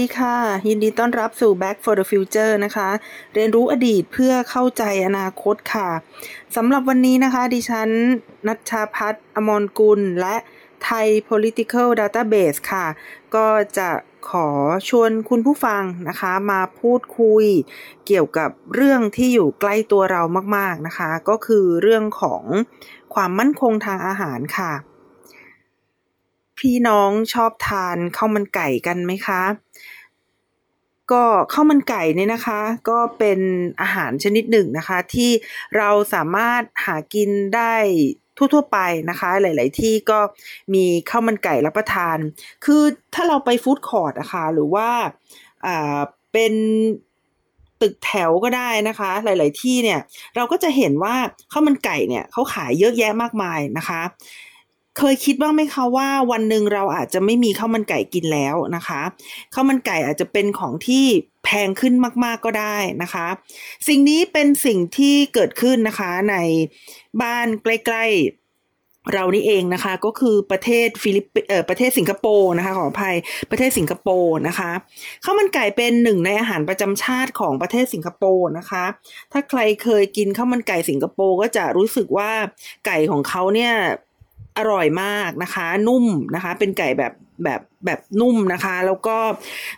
ดีค่ะ ยินดีต้อนรับสู่ Back for the Future นะคะ เรียนรู้อดีตเพื่อเข้าใจอนาคตค่ะสำหรับวันนี้นะคะ ดิฉันนัชชาพัฒน์อมรกุล และไทย political database ค่ะ ก็จะขอชวนคุณผู้ฟังนะคะ มาพูดคุยเกี่ยวกับเรื่องที่อยู่ใกล้ตัวเรามาก ๆนะคะ ก็คือเรื่องของความมั่นคงทางอาหารค่ะ พี่น้องชอบทานข้าวมันไก่กันไหมคะ ก็ข้าวมันไก่เนี่ยนะคะ ก็เป็นอาหารชนิดหนึ่งนะคะ ที่เราสามารถหากินได้ทั่วๆไปนะคะ หลาย ๆ ที่ก็มีข้าวมันไก่รับประทาน คือถ้าเราไปฟู้ดคอร์ทนะคะหรือว่าอ่าเป็นตึกแถวก็ได้นะคะ หลาย ๆ ที่เนี่ย เราก็จะเห็นว่าข้าวมันไก่เนี่ยเขาขายเยอะแยะมากมายนะคะ เคยคิดบ้างไหมคะว่าวันหนึ่งเราอาจจะไม่มีข้าวมันไก่กินแล้วนะคะข้าวมันไก่อาจจะเป็นของที่แพงขึ้นมาก ๆก็ได้นะคะ สิ่งนี้เป็นสิ่งที่เกิดขึ้นนะคะในบ้านใกล้ ๆเรานี่เองนะคะก็คือประเทศฟิลิปปิเอ่อประเทศสิงคโปร์นะคะขออภัยประเทศสิงคโปร์นะคะข้าวมันไก่เป็นหนึ่งในอาหารประจำชาติของประเทศสิงคโปร์นะคะ ถ้าใครเคยกินข้าวมันไก่สิงคโปร์ก็จะรู้สึกว่าไก่ของเขาเนี่ย อร่อยมากนะคะ นุ่มนะคะ เป็นไก่แบบแบบแบบนุ่มนะคะ แล้วก็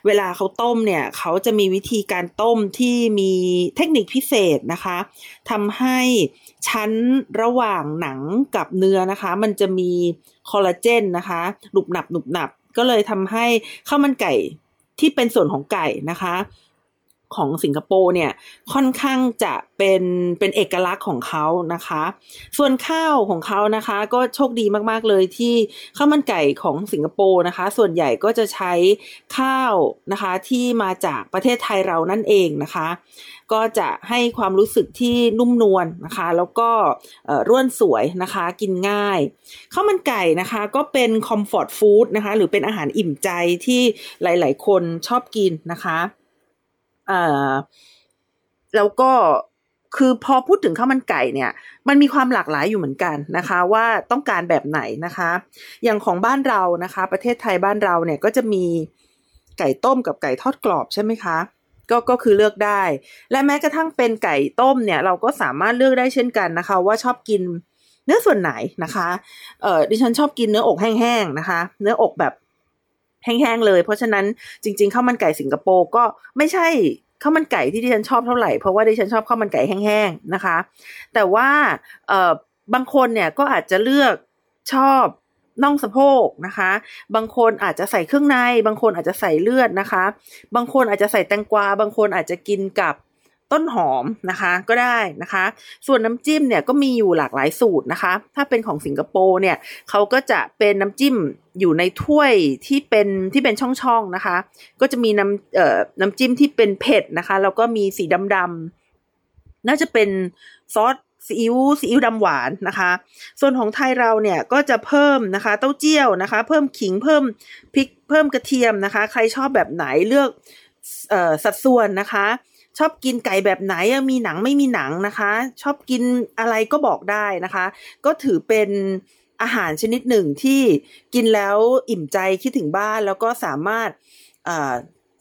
เวลาเขาต้มเนี่ยเขาจะมีวิธีการต้มที่มีเทคนิคพิเศษนะคะทำให้ชั้นระหว่างหนังกับเนื้อนะคะ มันจะมีคอลลาเจนนะคะหนุบหนับหนุบหนับ ก็เลยทำให้ข้าวมันไก่ที่เป็นส่วนของไก่นะคะ ของสิงคโปร์เนี่ยค่อนข้างจะเป็นเป็นเอกลักษณ์ของเขานะคะ ส่วนข้าวของเขานะคะ ก็โชคดีมากๆเลยที่ข้าวมันไก่ของสิงคโปร์นะคะ ส่วนใหญ่ก็จะใช้ข้าวนะคะที่มาจากประเทศไทยเรานั่นเองนะคะ ก็จะให้ความรู้สึกที่นุ่มนวลนะคะ แล้วก็ร่วนสวยนะคะกินง่ายข้าวมันไก่นะคะก็เป็นคอมฟอร์ตฟู้ดนะคะหรือเป็นอาหารอิ่มใจที่หลาย ๆ คนชอบกินนะคะ อ่อแล้วก็คือพอพูดถึงข้าวมันไก่เนี่ย มันมีความหลากหลายอยู่เหมือนกันนะคะ ว่าต้องการแบบไหนนะคะ อย่างของบ้านเรานะคะ ประเทศไทยบ้านเราเนี่ยก็จะมีไก่ต้มกับไก่ทอดกรอบใช่ไหมคะก็ก็คือเลือกได้ และแม้กระทั่งเป็นไก่ต้มเนี่ยเราก็สามารถเลือกได้เช่นกันนะคะ ว่าชอบกินเนื้อส่วนไหนนะคะเออดิฉันชอบกินเนื้ออกแห้งๆนะคะ เนื้ออกแบบ แห้งๆเลย เพราะฉะนั้นจริงๆข้าวมันไก่สิงคโปร์ก็ไม่ใช่ข้าวมันไก่ที่ดิฉันชอบเท่าไหร่เพราะว่าดิฉันชอบข้าวมันไก่แห้งๆนะคะ แต่ว่าเอ่อบางคนเนี่ยก็อาจจะเลือกชอบน่องสะโพกนะคะ บางคนอาจจะใส่เครื่องใน บางคนอาจจะใส่เลือดนะคะ บางคนอาจจะใส่แตงกวา บางคนอาจจะกินกับ ต้นหอมนะคะก็ได้นะคะ ส่วนน้ำจิ้มเนี่ยก็มีอยู่หลากหลายสูตรนะคะ ถ้าเป็นของสิงคโปร์เนี่ยเขาก็จะเป็นน้ำจิ้มอยู่ในถ้วยที่เป็นที่เป็นช่องๆนะคะ ก็จะมีน้ำเอ่อน้ำจิ้มที่เป็นเผ็ดนะคะแล้วก็มีสีดำๆน่าจะเป็นซอสซีอิ๊วซีอิ๊วดำหวานนะคะ ส่วนของไทยเราเนี่ยก็จะเพิ่มนะคะเต้าเจี้ยวนะคะ เพิ่มขิงเพิ่มพริกเพิ่มกระเทียมนะคะ ใครชอบแบบไหนเลือกเอ่อสัดส่วนนะคะ ชอบกินไก่แบบไหนมีหนังไม่มีหนังนะคะ ชอบกินอะไรก็บอกได้นะคะ ก็ถือเป็นอาหารชนิดหนึ่งที่กินแล้วอิ่มใจคิดถึงบ้านแล้วก็สามารถ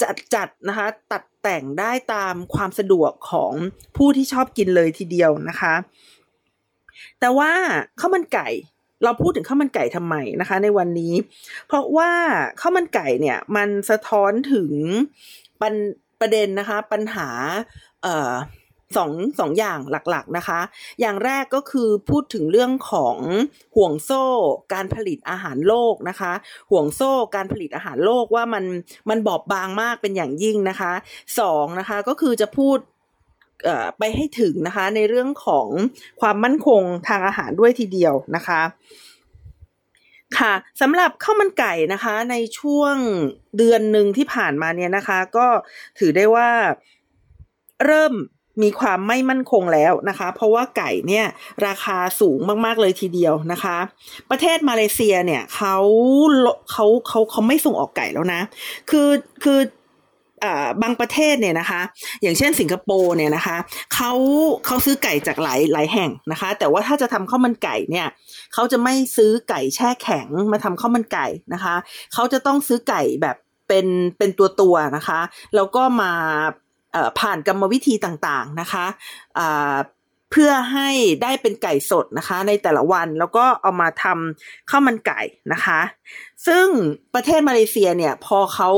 จัดจัดนะคะ ตัดแต่งได้ตามความสะดวกของผู้ที่ชอบกินเลยทีเดียวนะคะ แต่ว่าข้าวมันไก่เราพูดถึงข้าวมันไก่ทำไมนะคะ ในวันนี้ เพราะว่าข้าวมันไก่เนี่ยมันสะท้อนถึงปัญ ประเด็นนะคะ ปัญหาออสองสองอย่างหลักๆนะคะ อย่างแรกก็คือพูดถึงเรื่องของห่วงโซ่การผลิตอาหารโลกนะคะ ห่วงโซ่การผลิตอาหารโลกว่ามันมันบอบบางมากเป็นอย่างยิ่งนะคะสองนะคะก็คือจะพูดไปให้ถึงนะคะในเรื่องของความมั่นคงทางอาหารด้วยทีเดียวนะคะ ค่ะสำหรับข้าวมันไก่นะคะในช่วงเดือนหนึ่งที่ผ่านมาเนี่ยนะคะ ก็ถือได้ว่าเริ่มมีความไม่มั่นคงแล้วนะคะ เพราะว่าไก่เนี่ยราคาสูงมากๆเลยทีเดียวนะคะ ประเทศมาเลเซียเนี่ยเขาเขาเขาเขาไม่ส่งออกไก่แล้วนะ คือคือ บางประเทศเนี่ยนะคะ อย่างเช่นสิงคโปร์เนี่ยนะคะเขาเขาซื้อไก่จากหลายหลายแห่งนะคะ แต่ว่าถ้าจะทำข้าวมันไก่เนี่ยเขาจะไม่ซื้อไก่แช่แข็งมาทำข้าวมันไก่นะคะเขาจะต้องซื้อไก่แบบเป็นเป็นตัวตัวนะคะ แล้วก็มาผ่านกรรมวิธีต่างๆนะคะ เพื่อให้ได้เป็นไก่สดนะคะ ในแต่ละวันแล้วก็เอามาทำข้าวมันไก่นะคะ ซึ่งประเทศมาเลเซียเนี่ยพอเขา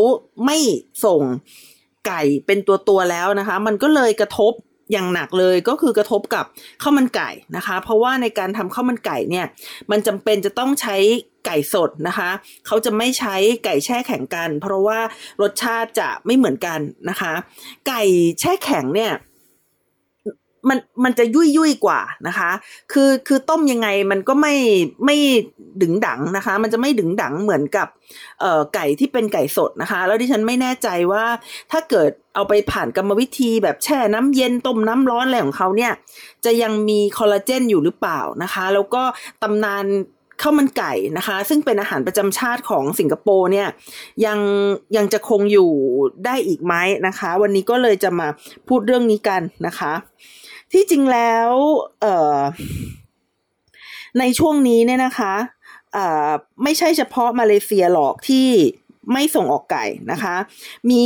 ไม่ส่งไก่เป็นตัวตัวแล้วนะคะ มันก็เลยกระทบอย่างหนักเลยก็คือกระทบกับข้าวมันไก่นะคะ เพราะว่าในการทำข้าวมันไก่เนี่ย มันจำเป็นจะต้องใช้ไก่สดนะคะ เขาจะไม่ใช้ไก่แช่แข็งกัน เพราะว่ารสชาติจะไม่เหมือนกันนะคะ ไก่แช่แข็งเนี่ย มันมันจะยุ่ยยุ่ยกว่านะคะ คือคือต้มยังไงมันก็ไม่ไม่ดึงดังนะคะ มันจะไม่ดึงดังเหมือนกับเอ่อไก่ที่เป็นไก่สดนะคะ แล้วดิฉันไม่แน่ใจว่าถ้าเกิดเอาไปผ่านกรรมวิธีแบบแช่น้ำเย็นต้มน้ำร้อนอะไรของเขาเนี่ยจะยังมีคอลลาเจนอยู่หรือเปล่านะคะ แล้วก็ตำนานข้าวมันไก่นะคะ ซึ่งเป็นอาหารประจำชาติของสิงคโปร์เนี่ยยังยังจะคงอยู่ได้อีกไหมนะคะ วันนี้ก็เลยจะมาพูดเรื่องนี้กันนะคะ ที่จริงแล้วเอในช่วงนี้เนี่ยนะคะอไม่ใช่เฉพาะมาเลเซียหรอกที่ไม่ส่งออกไก่นะคะ มี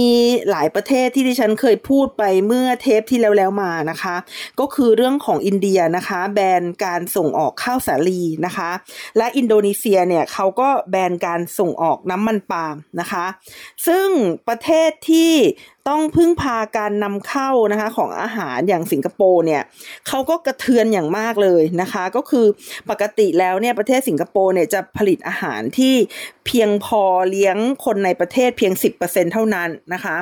หลายประเทศที่ดิฉันเคยพูดไปเมื่อเทปที่แล้วแล้วมานะคะ ก็คือเรื่องของอินเดียนะคะ แบนการส่งออกข้าวสาลีนะคะ และอินโดนีเซียเนี่ยเขาก็แบนการส่งออกน้ำมันปาล์มนะคะ ซึ่งประเทศที่ ต้องพึ่งพาการนำเข้านะคะของอาหารอย่างสิงคโปร์เนี่ยเขาก็กระเทือนอย่างมากเลยนะคะ ก็คือปกติแล้วเนี่ยประเทศสิงคโปร์เนี่ยจะผลิตอาหารที่เพียงพอเลี้ยงคนในประเทศเพียง 10%เท่านั้นนะคะ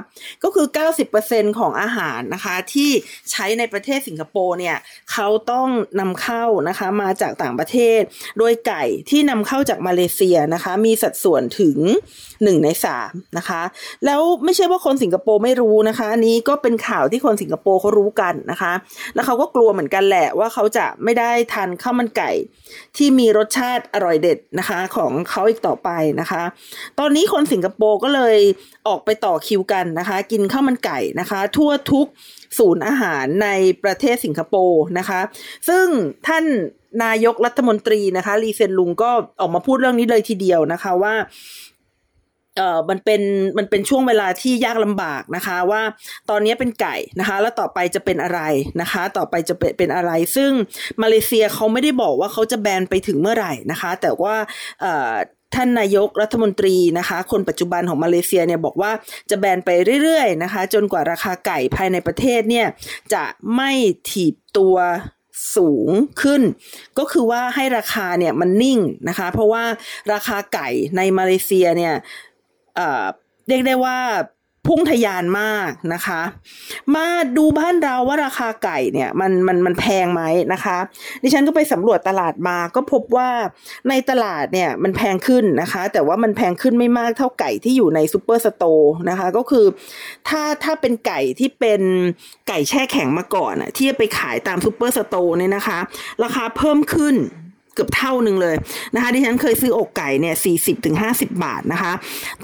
ก็คือ 90%ของอาหารนะคะที่ใช้ในประเทศสิงคโปร์เนี่ยเขาต้องนำเข้านะคะมาจากต่างประเทศ โดยไก่ที่นำเข้าจากมาเลเซียนะคะ มีสัดส่วนถึง 1 ใน3นะคะ แล้วไม่ใช่ว่าคนสิงคโปร์ไม่รู้นะคะ อันนี้ก็เป็นข่าวที่คนสิงคโปร์เขารู้กันนะคะ แล้วเขาก็กลัวเหมือนกันแหละว่าเขาจะไม่ได้ทานข้าวมันไก่ ที่มีรสชาติอร่อยเด็ดนะคะ ของเขาอีกต่อไปนะคะ ตอนนี้คนสิงคโปร์ก็เลยออกไปต่อคิวกันนะคะ กินข้าวมันไก่นะคะ ทั่วทุกศูนย์อาหารในประเทศสิงคโปร์นะคะ ซึ่งท่านนายกรัฐมนตรีนะคะลีเซนลุงก็ออกมาพูดเรื่องนี้เลยทีเดียวนะคะว่า เอ่อมันเป็นมันเป็นช่วงเวลาที่ยากลำบากนะคะ ว่าตอนนี้เป็นไก่นะคะ แล้วต่อไปจะเป็นอะไรนะคะ ต่อไปจะเป็นเป็นอะไร ซึ่งมาเลเซียเขาไม่ได้บอกว่าเขาจะแบนไปถึงเมื่อไหร่นะคะ แต่ว่าเอ่อท่านนายกรัฐมนตรีนะคะ คนปัจจุบันของมาเลเซียเนี่ยบอกว่าจะแบนไปเรื่อยๆนะคะ จนกว่าราคาไก่ภายในประเทศเนี่ยจะไม่ถีบตัวสูงขึ้น ก็คือว่าให้ราคาเนี่ยมันนิ่งนะคะ เพราะว่าราคาไก่ในมาเลเซียเนี่ย เรียกได้ว่าพุ่งทะยานมากนะคะ มาดูบ้านเราว่าราคาไก่เนี่ยมันมันมันแพงไหมนะคะ ดิฉันก็ไปสำรวจตลาดมาก็พบว่าในตลาดเนี่ยมันแพงขึ้นนะคะ แต่ว่ามันแพงขึ้นไม่มากเท่าไก่ที่อยู่ในซูเปอร์สโตร์นะคะ ก็คือถ้าถ้าเป็นไก่ที่เป็นไก่แช่แข็งมาก่อนอะที่จะไปขายตามซูเปอร์สโตร์เนี่ยนะคะ ราคาเพิ่มขึ้น เกือบเท่าหนึ่งเลยนะคะดิฉันเคยซื้ออกไก่เนี่ยสี่สิบถึงห้าสิบบาทนะคะ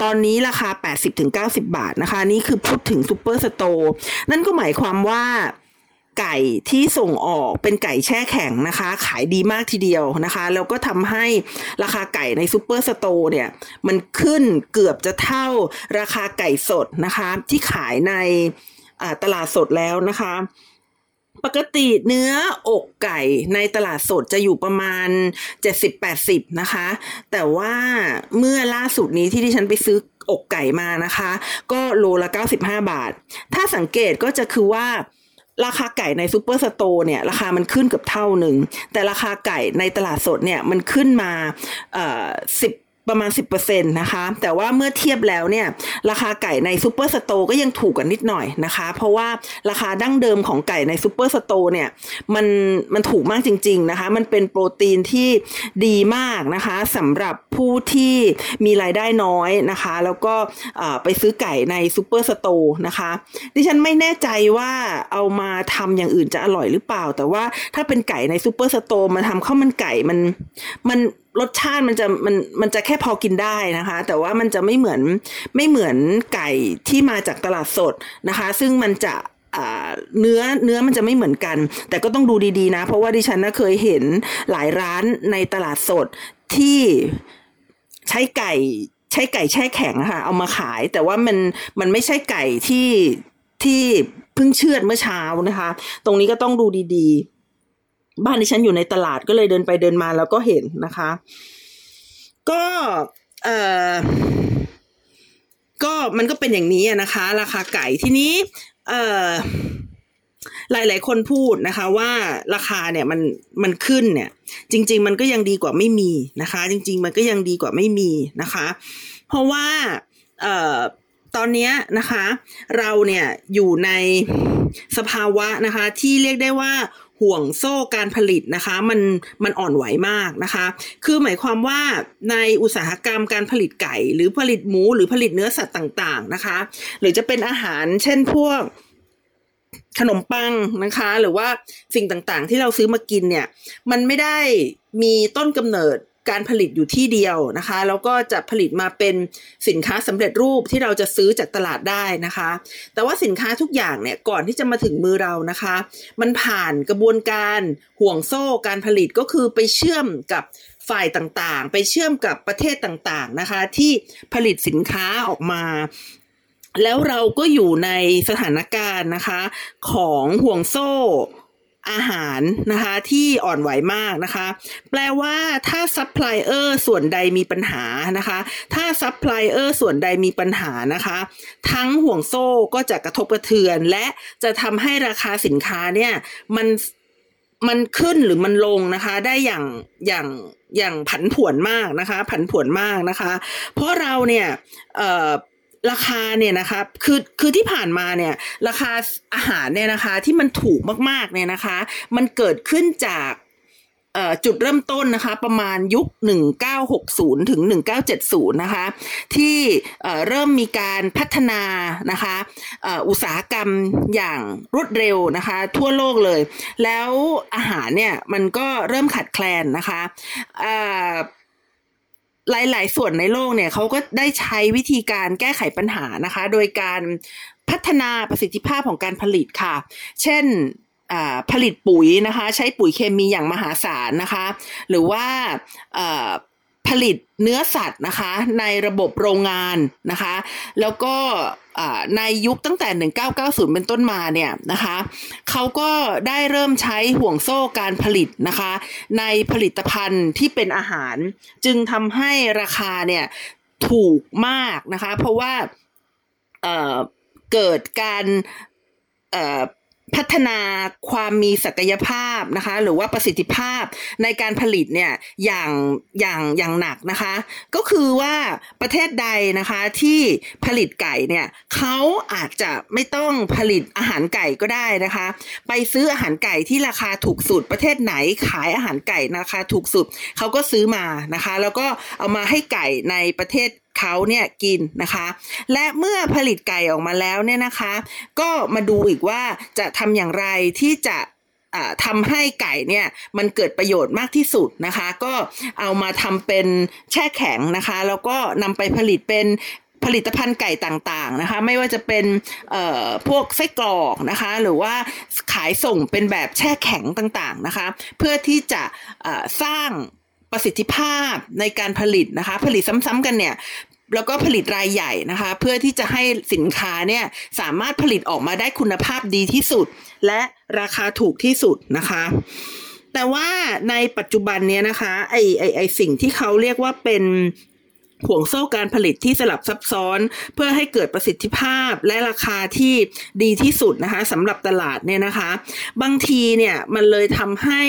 ตอนนี้ราคาแปดสิบถึงเก้าสิบบาทนะคะ นี่คือพูดถึงซูเปอร์สโตร์นั่นก็หมายความว่าไก่ที่ส่งออกเป็นไก่แช่แข็งนะคะ ขายดีมากทีเดียวนะคะแล้วก็ทำให้ราคาไก่ในซูเปอร์สโตร์เนี่ยมันขึ้นเกือบจะเท่าราคาไก่สดนะคะ ที่ขายในตลาดสดแล้วนะคะ ปกติเนื้ออกไก่ในตลาดสดจะอยู่ประมาณ 70-80 นะคะ แต่ว่าเมื่อล่าสุดนี้ที่ดิฉันไปซื้ออกไก่มานะคะ ก็โลละ 95 บาท ถ้าสังเกตก็จะคือว่าราคาไก่ในซูเปอร์สโตร์เนี่ยราคามันขึ้นเกือบเท่าหนึ่ง แต่ราคาไก่ในตลาดสดเนี่ยมันขึ้นมาเอ่อสิบ ประมาณ 10%นะคะ แต่ว่าเมื่อเทียบแล้วเนี่ย ราคาไก่ในซูเปอร์สโตร์ก็ยังถูกกว่ากันนิดหน่อยนะคะ เพราะว่าราคาดั้งเดิมของไก่ในซูเปอร์สโตร์เนี่ย มันมันถูกมากจริง ๆนะคะ มันเป็นโปรตีนที่ดีมากนะคะสำหรับผู้ที่มีรายได้น้อยนะคะ แล้วก็ไปซื้อไก่ในซูเปอร์สโตร์นะคะ ดิฉันไม่แน่ใจว่าเอามาทำอย่างอื่นจะอร่อยหรือเปล่า แต่ว่าถ้าเป็นไก่ในซูเปอร์สโตร์มาทำข้าวมันไก่มันมันรสชาติมันจะมันมันจะแค่พอกินได้นะคะ แต่ว่ามันจะไม่เหมือนไม่เหมือนไก่ที่มาจากตลาดสดนะคะ ซึ่งมันจะเนื้อเนื้อมันจะไม่เหมือนกัน แต่ก็ต้องดูดีๆนะ เพราะว่าดิฉันนะเคยเห็นหลายร้านในตลาดสดที่ใช้ไก่ใช้ไก่แช่แข็งค่ะเอามาขาย แต่ว่ามันมันไม่ใช่ไก่ที่ที่เพิ่งเชือดเมื่อเช้านะคะ ตรงนี้ก็ต้องดูดีๆ บ้านที่ฉันอยู่ในตลาดก็เลยเดินไปเดินมาแล้วก็เห็นนะคะ ก็เออก็มันก็เป็นอย่างนี้นะคะ ราคาไก่ทีนี้ เออหลาย ๆ คนพูดนะคะว่าราคาเนี่ยมันมันขึ้นเนี่ย จริง ๆ มันก็ยังดีกว่าไม่มีนะคะ จริง ๆ มันก็ยังดีกว่าไม่มีนะคะ เพราะว่าเอ่อตอนนี้นะคะ เราเนี่ยอยู่ในสภาวะนะคะ ที่เรียกได้ว่า ห่วงโซ่การผลิตนะคะมันมันอ่อนไหวมากนะคะ คือหมายความว่าในอุตสาหกรรมการผลิตไก่ หรือผลิตหมูหรือผลิตเนื้อสัตว์ต่างๆนะคะ หรือจะเป็นอาหารเช่นพวกขนมปังนะคะ หรือว่าสิ่งต่างๆ ที่เราซื้อมากินเนี่ย มันไม่ได้มีต้นกำเนิด การผลิตอยู่ที่เดียวนะคะ แล้วก็จะผลิตมาเป็นสินค้าสำเร็จรูปที่เราจะซื้อจากตลาดได้นะคะ แต่ว่าสินค้าทุกอย่างเนี่ยก่อนที่จะมาถึงมือเรานะคะ มันผ่านกระบวนการห่วงโซ่การผลิตก็คือไปเชื่อมกับฝ่ายต่างๆ ไปเชื่อมกับประเทศต่างๆนะคะ ที่ผลิตสินค้าออกมาแล้วเราก็อยู่ในสถานการณ์นะคะ ของห่วงโซ่ อาหารนะคะที่อ่อนไหวมากนะคะ แปลว่าถ้าซัพพลายเออร์ส่วนใดมีปัญหานะคะ ถ้าซัพพลายเออร์ส่วนใดมีปัญหานะคะ ทั้งห่วงโซ่ก็จะกระทบกระเทือน และจะทำให้ราคาสินค้าเนี่ยมันมันขึ้นหรือมันลงนะคะ ได้อย่างอย่างอย่างผันผวนมากนะคะ ผันผวนมากนะคะ เพราะเราเนี่ยเอ่อ ราคาเนี่ยนะคะคือคือที่ผ่านมาเนี่ยราคาอาหารเนี่ยนะคะที่มันถูกมากๆเนี่ยนะคะ มันเกิดขึ้นจากจุดเริ่มต้นนะคะ ประมาณยุค 1960 ถึง 1970 นะคะ ที่เริ่มมีการพัฒนานะคะอุตสาหกรรมอย่างรวดเร็วนะคะ ทั่วโลกเลย แล้วอาหารเนี่ยมันก็เริ่มขาดแคลนนะคะ หลาย ๆ ส่วนในโลกเนี่ยเขาก็ได้ใช้วิธีการแก้ไขปัญหานะคะ โดยการพัฒนาประสิทธิภาพของการผลิตค่ะ เช่นผลิตปุ๋ยนะคะ ใช้ปุ๋ยเคมีอย่างมหาศาลนะคะ หรือว่า ผลิตเนื้อสัตว์นะคะ ในระบบโรงงานนะคะ แล้วก็ในยุคตั้งแต่ 1990 เป็นต้นมาเนี่ยนะคะเขาก็ได้เริ่มใช้ห่วงโซ่การผลิตนะคะ ในผลิตภัณฑ์ที่เป็นอาหาร จึงทำให้ราคาเนี่ยถูกมากนะคะ เพราะว่าเเกิดการ พัฒนาความมีศักยภาพนะคะ หรือว่าประสิทธิภาพในการผลิตเนี่ยอย่างอย่างอย่างหนักนะคะ ก็คือว่าประเทศใดนะคะที่ผลิตไก่เนี่ยเขาอาจจะไม่ต้องผลิตอาหารไก่ก็ได้นะคะ ไปซื้ออาหารไก่ที่ราคาถูกสุด ประเทศไหนขายอาหารไก่ราคาถูกสุดเขาก็ซื้อมานะคะ แล้วก็เอามาให้ไก่ในประเทศ เขาเนี่ยกินนะคะ และเมื่อผลิตไก่ออกมาแล้วเนี่ยนะคะ ก็มาดูอีกว่าจะทำอย่างไรที่จะทำให้ไก่เนี่ยมันเกิดประโยชน์มากที่สุดนะคะ ก็เอามาทำเป็นแช่แข็งนะคะ แล้วก็นำไปผลิตเป็นผลิตภัณฑ์ไก่ต่างๆนะคะ ไม่ว่าจะเป็นพวกไส้กรอกนะคะ หรือว่าขายส่งเป็นแบบแช่แข็งต่างๆนะคะ เพื่อที่จะสร้าง ประสิทธิภาพในการผลิตนะคะ ผลิตซ้ำๆกันเนี่ยแล้วก็ผลิตรายใหญ่นะคะ เพื่อที่จะให้สินค้าเนี่ยสามารถผลิตออกมาได้คุณภาพดีที่สุด และราคาถูกที่สุดนะคะ แต่ว่าในปัจจุบันเนี้ยนะคะไอไอไอสิ่งที่เขาเรียกว่าเป็นห่วงโซ่การผลิตที่สลับซับซ้อน เพื่อให้เกิดประสิทธิภาพและราคาที่ดีที่สุดนะคะสำหรับตลาดเนี่ยนะคะ บางทีเนี่ยมันเลยทำให้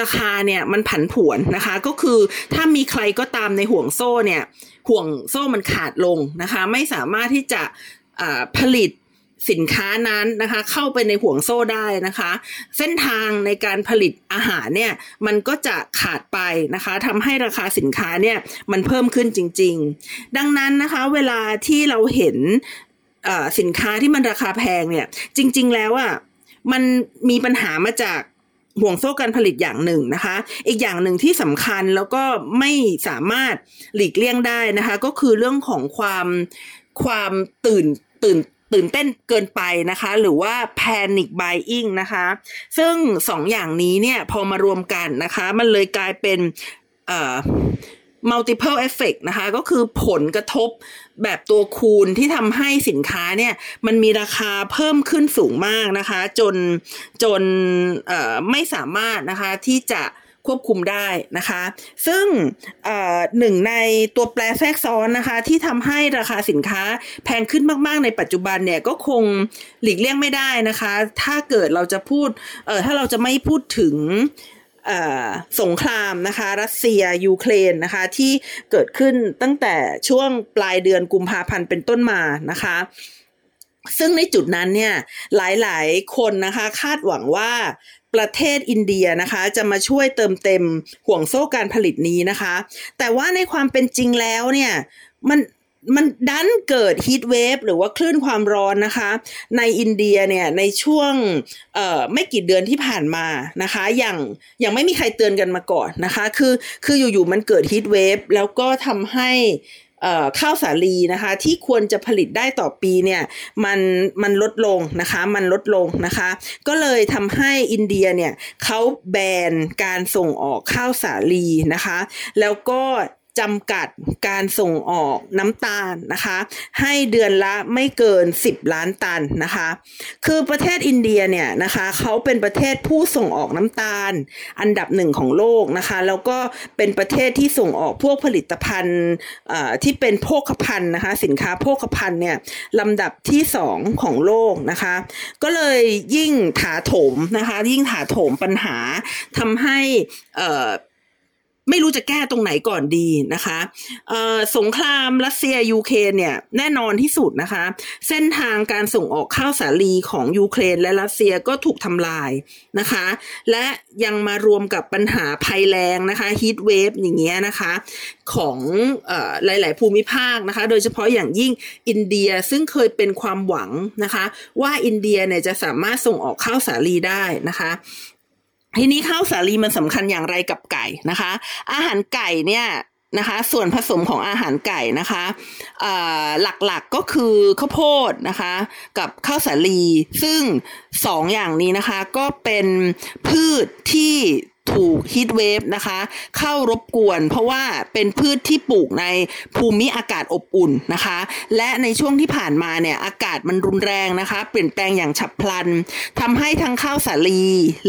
ราคาเนี่ยมันผันผวนนะคะ ก็คือถ้ามีใครก็ตามในห่วงโซ่เนี่ยห่วงโซ่มันขาดลงนะคะ ไม่สามารถที่จะผลิตสินค้านั้นนะคะ เข้าไปในห่วงโซ่ได้นะคะ เส้นทางในการผลิตอาหารเนี่ยมันก็จะขาดไปนะคะทำให้ราคาสินค้าเนี่ยมันเพิ่มขึ้นจริง ๆ ดังนั้นนะคะ เวลาที่เราเห็นสินค้าที่มันราคาแพงเนี่ย จริง ๆ แล้วอะ่ะมันมีปัญหามาจาก ห่วงโซ่การผลิตอย่างหนึ่งนะคะ อีกอย่างหนึ่งที่สำคัญแล้วก็ไม่สามารถหลีกเลี่ยงได้นะคะ ก็คือเรื่องของความความตื่นตื่นตื่นเต้นเกินไปนะคะ หรือว่า panic buying นะคะ ซึ่งสองอย่างนี้เนี่ยพอมารวมกันนะคะ มันเลยกลายเป็น multiple effect นะคะก็คือผลกระทบแบบตัวคูณที่ทำให้สินค้าเนี่ยมันมีราคาเพิ่มขึ้นสูงมากนะคะ จนจนไม่สามารถนะคะที่จะควบคุมได้นะคะ ซึ่งหนึ่งในตัวแปรแทรกซ้อนนะคะที่ทำให้ราคาสินค้าแพงขึ้นมาก ๆ ในปัจจุบันเนี่ยก็คงหลีกเลี่ยงไม่ได้นะคะ ถ้าเกิดเราจะพูดถ้าเราจะไม่พูดถึง สงครามนะคะ รัสเซียยูเครนนะคะ ที่เกิดขึ้นตั้งแต่ช่วงปลายเดือนกุมภาพันธ์เป็นต้นมานะคะ ซึ่งในจุดนั้นเนี่ยหลายๆคนนะคะคาดหวังว่าประเทศอินเดียนะคะจะมาช่วยเติมเต็มห่วงโซ่การผลิตนี้นะคะ แต่ว่าในความเป็นจริงแล้วเนี่ยมัน มันดันเกิดฮีทเวฟหรือว่าคลื่นความร้อนนะคะ ในอินเดียเนี่ยในช่วงไม่กี่เดือนที่ผ่านมานะคะ อย่างอย่างไม่มีใครเตือนกันมาก่อนนะคะ คือคืออยู่ๆมันเกิดฮีทเวฟแล้วก็ทำให้ข้าวสาลีนะคะที่ควรจะผลิตได้ต่อปีเนี่ยมันมันลดลงนะคะมันลดลงนะคะ ก็เลยทำให้อินเดียเนี่ยเขาแบนการส่งออกข้าวสาลีนะคะ แล้วก็ จำกัดการส่งออกน้ำตาลนะคะ ให้เดือนละไม่เกิน 10 ล้านตันนะคะ คือประเทศอินเดียเนี่ยนะคะเขาเป็นประเทศผู้ส่งออกน้ำตาล อันดับหนึ่งของโลกนะคะ แล้วก็เป็นประเทศที่ส่งออกพวกผลิตภัณฑ์ที่เป็นโภคภัณฑ์นะคะ สินค้าโภคภัณฑ์เนี่ยลำดับที่สองของโลกนะคะ ก็เลยยิ่งถาโถมนะคะ ยิ่งถาโถมปัญหาทำให้ ไม่รู้จะแก้ตรงไหนก่อนดีนะคะสงครามรัสเซียยูเครนเนี่ยแน่นอนที่สุดนะคะ เส้นทางการส่งออกข้าวสาลีของยูเครนและรัสเซียก็ถูกทำลายนะคะ และยังมารวมกับปัญหาภัยแรงนะคะฮีทเวฟอย่างเงี้ยนะคะของอหลาย ๆ ภูมิภาคนะคะ โดยเฉพาะอย่างยิ่งอินเดียซึ่งเคยเป็นความหวังนะคะ ว่าอินเดียเนี่ยจะสามารถส่งออกข้าวสาลีได้นะคะ ทีนี้ข้าวสาลีมันสำคัญอย่างไรกับไก่นะคะ อาหารไก่เนี่ยนะคะ ส่วนผสมของอาหารไก่นะคะหลักๆก็คือข้าวโพดนะคะ กับข้าวสาลี ซึ่งสองอย่างนี้นะคะ ก็เป็นพืชที่ ถูกฮีทเวฟนะคะ เข้ารบกวน เพราะว่าเป็นพืชที่ปลูกในภูมิอากาศอบอุ่นนะคะ และในช่วงที่ผ่านมาเนี่ยอากาศมันรุนแรงนะคะ เปลี่ยนแปลงอย่างฉับพลันทำให้ทั้งข้าวสาลี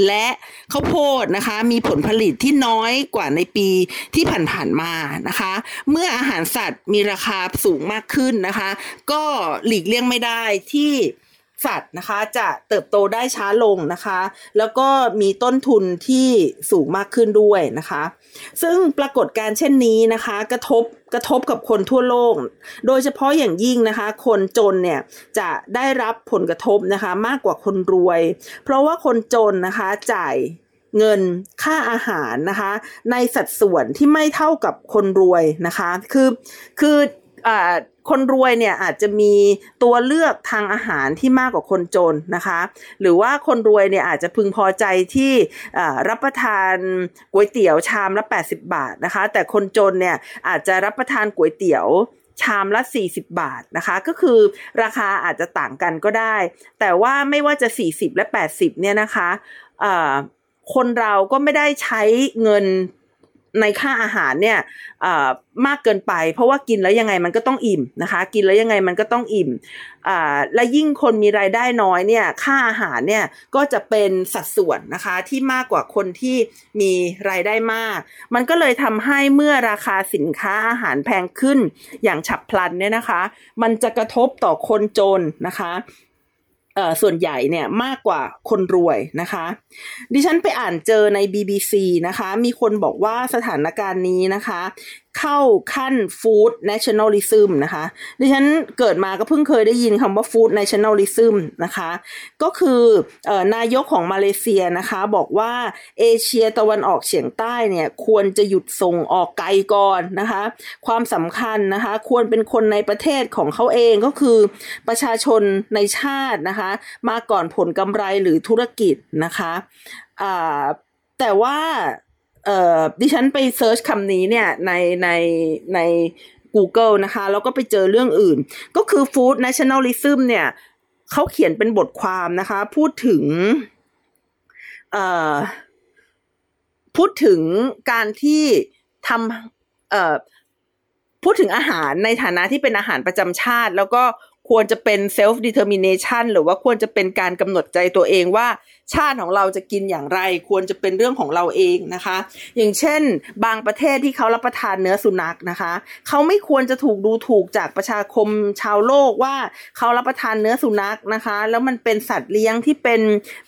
และข้าวโพดนะคะ มีผลผลิตที่น้อยกว่าในปีที่ผ่านๆมานะคะ เมื่ออาหารสัตว์มีราคาสูงมากขึ้นนะคะ ก็หลีกเลี่ยงไม่ได้ที่ สัตว์นะคะ จะเติบโตได้ช้าลงนะคะ แล้วก็มีต้นทุนที่สูงมากขึ้นด้วยนะคะ ซึ่งปรากฏการเช่นนี้นะคะ กระทบกระทบกับคนทั่วโลก โดยเฉพาะอย่างยิ่งนะคะ คนจนเนี่ยจะได้รับผลกระทบนะคะมากกว่าคนรวย เพราะว่าคนจนนะคะจ่ายเงินค่าอาหารนะคะ ในสัดส่วนที่ไม่เท่ากับคนรวยนะคะ คือคือ คนรวยเนี่ยอาจจะมีตัวเลือกทางอาหารที่มากกว่าคนจนนะคะ หรือว่าคนรวยเนี่ยอาจจะพึงพอใจที่รับประทานก๋วยเตี๋ยวชามละ 80 บาทนะคะ แต่คนจนเนี่ยอาจจะรับประทานก๋วยเตี๋ยวชามละ 40 บาทนะคะ ก็คือราคาอาจจะต่างกันก็ได้ แต่ว่าไม่ว่าจะ 40 และ 80 เนี่ยนะคะคนเราก็ไม่ได้ใช้เงิน ในค่าอาหารเนี่ยมากเกินไป เพราะว่ากินแล้วยังไงมันก็ต้องอิ่มนะคะ กินแล้วยังไงมันก็ต้องอิ่มและยิ่งคนมีรายได้น้อยเนี่ยค่าอาหารเนี่ยก็จะเป็นสัดส่วนนะคะที่มากกว่าคนที่มีรายได้มาก มันก็เลยทำให้เมื่อราคาสินค้าอาหารแพงขึ้นอย่างฉับพลันเนี่ยนะคะ มันจะกระทบต่อคนจนนะคะ ส่วนใหญ่เนี่ยมากกว่าคนรวยนะคะ ดิฉันไปอ่านเจอใน BBC นะคะ มีคนบอกว่าสถานการณ์นี้นะคะ เข้าขั้น food nationalism นะคะ ดิฉันเกิดมาก็เพิ่งเคยได้ยินคำว่า food nationalism นะคะ ก็คือเอ่อนายกของมาเลเซียนะคะ บอกว่าเอเชียตะวันออกเฉียงใต้เนี่ยควรจะหยุดส่งออกไกลก่อนนะคะ ความสำคัญนะคะ ควรเป็นคนในประเทศของเขาเองก็คือประชาชนในชาตินะคะ มาก่อนผลกำไรหรือธุรกิจนะคะแต่ว่า เอ่อดิฉันไปเซิร์ชคำนี้เนี่ยในในใน Google นะคะ แล้วก็ไปเจอเรื่องอื่น ก็คือ Food Nationalism เนี่ยเขาเขียนเป็นบทความนะคะ พูดถึงเอ่อพูดถึงการที่ทำเอ่อพูดถึงอาหารในฐานะที่เป็นอาหารประจำชาติ แล้วก็ ควรจะเป็น self determination หรือว่าควรจะเป็นการกำหนดใจตัวเองว่า ชาติของเราจะกินอย่างไร ควรจะเป็นเรื่องของเราเองนะคะ อย่างเช่น บางประเทศที่เขารับประทานเนื้อสุนัขนะคะ เขาไม่ควรจะถูกดูถูกจากประชาคมชาวโลกว่าเขารับประทานเนื้อสุนัขนะคะ แล้วมันเป็นสัตว์เลี้ยงที่เป็น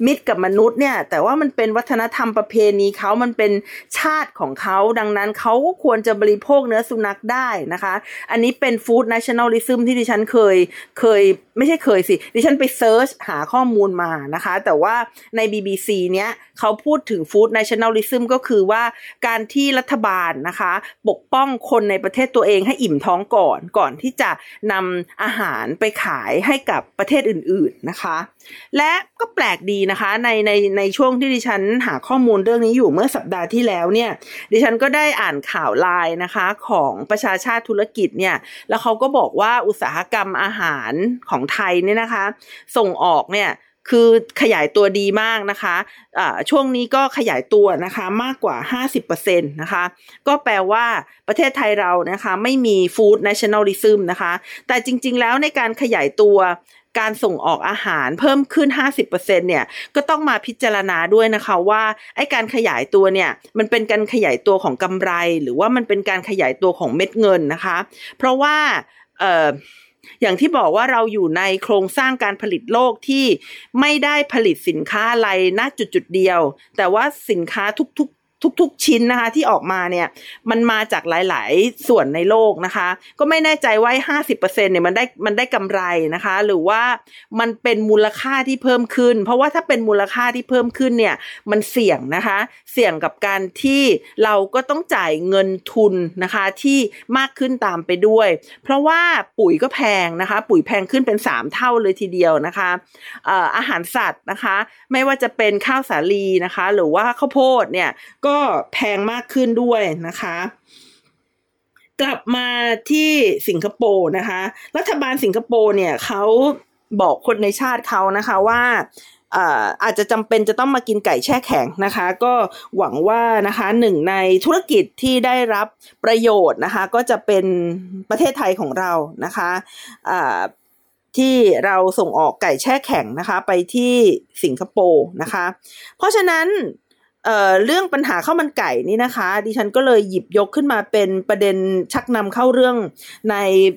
มิตรกับมนุษย์เนี่ยแต่ว่ามันเป็นวัฒนธรรมประเพณีเขามันเป็นชาติของเขาดังนั้นเขาก็ควรจะบริโภคเนื้อสุนัขได้นะคะ อันนี้เป็นฟู้ด nationalism ที่ดิฉันเคยเคยไม่ใช่เคยสิ ดิฉันไปเซิร์ชหาข้อมูลมานะคะ แต่ว่าใน BBC เนี้ยเขาพูดถึง Food Nationalism ก็คือว่าการที่รัฐบาลนะคะ ปกป้องคนในประเทศตัวเองให้อิ่มท้องก่อนก่อนที่จะนำอาหารไปขายให้กับประเทศอื่น ๆนะคะ และก็แปลกดีนะคะ ในในในช่วงที่ดิฉันหาข้อมูลเรื่องนี้อยู่เมื่อสัปดาห์ที่แล้วเนี่ย ดิฉันก็ได้อ่านข่าวไลน์นะคะของประชาชาติธุรกิจเนี่ย แล้วเขาก็บอกว่าอุตสาหกรรมอาหารของไทยเนี่ยนะคะ ส่งออกเนี่ยคือขยายตัวดีมากนะคะะช่วงนี้ก็ขยายตัวนะคะมากกว่า 50%นะคะ ก็แปลว่าประเทศไทยเรานะคะไม่มีฟู้ด nationalism นะคะ แต่จริงๆแล้วในการขยายตัว การส่งออกอาหารเพิ่มขึ้น 50%เนี่ยก็ต้องมาพิจารณาด้วยนะคะว่าไอ้การขยายตัวเนี่ยมันเป็นการขยายตัวของกำไร หรือว่ามันเป็นการขยายตัวของเม็ดเงินนะคะ เพราะว่าเอ่ออย่างที่บอกว่าเราอยู่ในโครงสร้างการผลิตโลกที่ไม่ได้ผลิตสินค้าอะไรณจุดจุดเดียว แต่ว่าสินค้าทุก ทุกๆ ชิ้นนะคะที่ออกมาเนี่ยมันมาจากหลาย ๆ ส่วนในโลกนะคะ ก็ไม่แน่ใจว่าห้าสิบเปอร์เซ็นเนี่ยมันได้มันได้กำไรนะคะ หรือว่ามันเป็นมูลค่าที่เพิ่มขึ้น เพราะว่าถ้าเป็นมูลค่าที่เพิ่มขึ้นเนี่ยมันเสี่ยงนะคะ เสี่ยงกับการที่เราก็ต้องจ่ายเงินทุนนะคะที่มากขึ้นตามไปด้วย เพราะว่าปุ๋ยก็แพงนะคะ ปุ๋ยแพงขึ้นเป็น 3 เท่าเลยทีเดียวนะคะอาหารสัตว์นะคะ ไม่ว่าจะเป็นข้าวสาลีนะคะ หรือว่าข้าวโพดเนี่ยก็แพงมากขึ้นด้วยนะคะ กลับมาที่สิงคโปร์นะคะ รัฐบาลสิงคโปร์เนี่ยเขาบอกคนในชาติเขานะคะว่าอาจจะจำเป็นจะต้องมากินไก่แช่แข็งนะคะ ก็หวังว่านะคะหนึ่งในธุรกิจที่ได้รับประโยชน์นะคะ ก็จะเป็นประเทศไทยของเรานะคะะที่เราส่งออกไก่แช่แข็งนะคะ ไปที่สิงคโปร์นะคะ เพราะฉะนั้น เอ่อเรื่องปัญหาข้าวมันไก่นี่นะคะ ดิฉันก็เลยหยิบยกขึ้นมาเป็นประเด็นชักนำเข้าเรื่องใน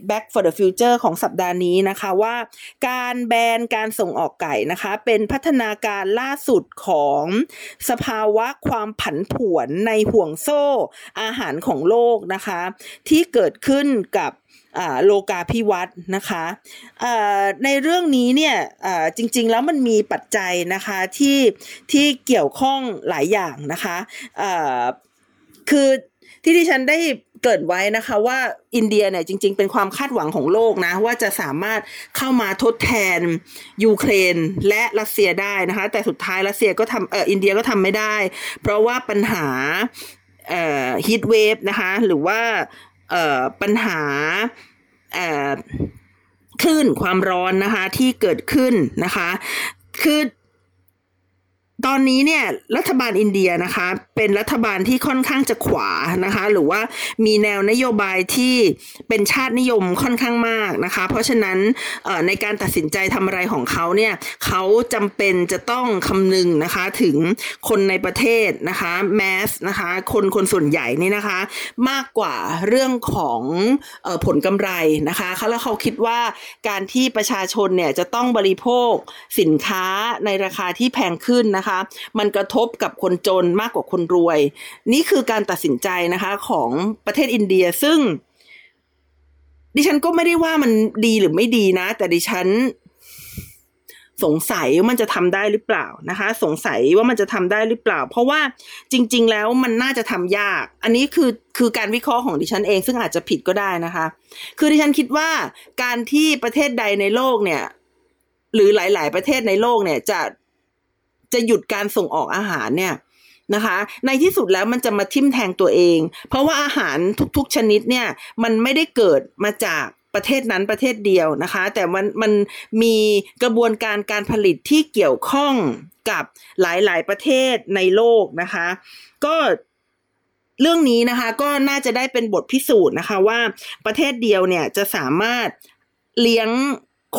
Back for the Future ของสัปดาห์นี้นะคะว่า การแบนการส่งออกไก่นะคะ เป็นพัฒนาการล่าสุดของสภาวะความผันผวนในห่วงโซ่อาหารของโลกนะคะ ที่เกิดขึ้นกับ โลกาพิวัตรนะคะในเรื่องนี้เนี่ยจริงๆแล้วมันมีปัจจัยนะคะที่ที่เกี่ยวข้องหลายอย่างนะคะคือที่ที่ฉันได้เกิดไว้นะคะว่าอินเดียเนี่ยจริง ๆ เป็นความคาดหวังของโลกนะ ว่าจะสามารถเข้ามาทดแทยูเครนและรัสเซียได้นะคะ แต่สุดท้ายรัสเซียก็ทำเอออินเดียก็ทำไม่ได้ เพราะว่าปัญหาเอ่อ heat wave นะคะหรือว่า ปัญหาเอ่อคลื่นความร้อนนะคะที่เกิดขึ้นนะคะ คือ ตอนนี้เนี่ยรัฐบาลอินเดียนะคะเป็นรัฐบาลที่ค่อนข้างจะขวานะคะหรือว่ามีแนวนโยบายที่เป็นชาตินิยมค่อนข้างมากนะคะเพราะฉะนั้นในการตัดสินใจทำอะไรของเขาเนี่ยเขาจำเป็นจะต้องคำนึงนะคะถึงคนในประเทศนะคะแมสนะคะคนคนส่วนใหญ่นี่นะคะมากกว่าเรื่องของอผลกำไรนะคะแล้วเขาคิดว่าการที่ประชาชนเนี่ยจะต้องบริโภคสินค้าในราคาที่แพงขึ้นนะคะคะ มันกระทบกับคนจนมากกว่าคนรวย นี่คือการตัดสินใจนะคะของประเทศอินเดียซึ่ง ดิฉันก็ไม่ได้ว่ามันดีหรือไม่ดีนะ แต่ดิฉันสงสัยว่ามันจะทำได้หรือเปล่านะคะ สงสัยว่ามันจะทำได้หรือเปล่า เพราะว่าจริง ๆ แล้วมันน่าจะทำยาก อันนี้คือคือการวิเคราะห์ของดิฉันเองซึ่งอาจจะผิดก็ได้นะคะ คือดิฉันคิดว่าการที่ประเทศใดในโลกเนี่ย หรือหลาย ๆ ประเทศในโลกเนี่ยจะ จะหยุดการส่งออกอาหารเนี่ยนะคะ ในที่สุดแล้วมันจะมาทิ่มแทงตัวเอง เพราะว่าอาหารทุกๆชนิดเนี่ยมันไม่ได้เกิดมาจากประเทศนั้นประเทศเดียวนะคะ แต่มันมันมีกระบวนการการผลิตที่เกี่ยวข้องกับหลายๆประเทศในโลกนะคะ ก็เรื่องนี้นะคะก็น่าจะได้เป็นบทพิสูจน์นะคะว่าประเทศเดียวเนี่ยจะสามารถเลี้ยง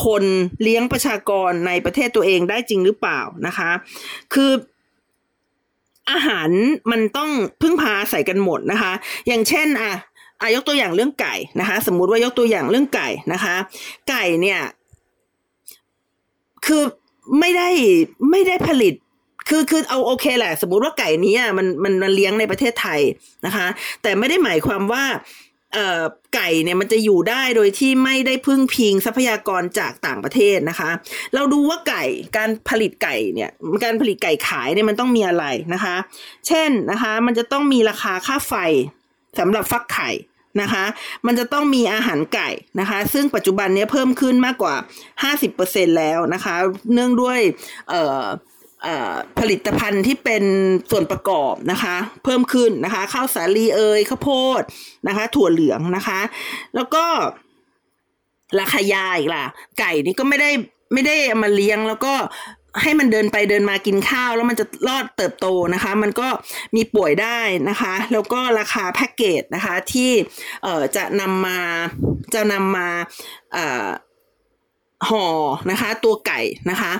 คนเลี้ยงประชากรในประเทศตัวเองได้จริงหรือเปล่านะคะ คืออาหารมันต้องพึ่งพาใส่กันหมดนะคะ อย่างเช่นอะอายกตัวอย่างเรื่องไก่นะคะ สมมุติว่ายกตัวอย่างเรื่องไก่นะคะ ไก่เนี่ย คือไม่ได้ไม่ได้ผลิต คือคือเอาโอเคแหละ สมมุติว่าไก่นี้มันมันมันเลี้ยงในประเทศไทยนะคะ แต่ไม่ได้หมายความว่า ไก่เนี่ยมันจะอยู่ได้โดยที่ไม่ได้พึ่งพิงทรัพยากรจากต่างประเทศนะคะ เราดูว่าไก่การผลิตไก่เนี่ยการผลิตไก่ขายเนี่ยมันต้องมีอะไรนะคะ เช่นนะคะมันจะต้องมีราคาค่าไฟสำหรับฟักไข่นะคะ มันจะต้องมีอาหารไก่นะคะ ซึ่งปัจจุบันนี้เพิ่มขึ้นมากกว่า 50%แล้วนะคะ เนื่องด้วยเอ่อ ผลิตภัณฑ์ที่เป็นส่วนประกอบนะคะ เพิ่มขึ้นนะคะ ข้าวสาลีเอยข้าวโพดนะคะ ถั่วเหลืองนะคะ แล้วก็ราคายาอีกล่ะ ไก่นี่ก็ไม่ได้ไม่ได้เอามาเลี้ยงแล้วก็ให้มันเดินไปเดินมากินข้าว แล้วมันจะรอดเติบโตนะคะ มันก็มีป่วยได้นะคะ แล้วก็ราคาแพ็กเกจนะคะที่เอ่อจะนำมาจะนำมาเอ่อห่อนะคะ ตัวไก่นะคะ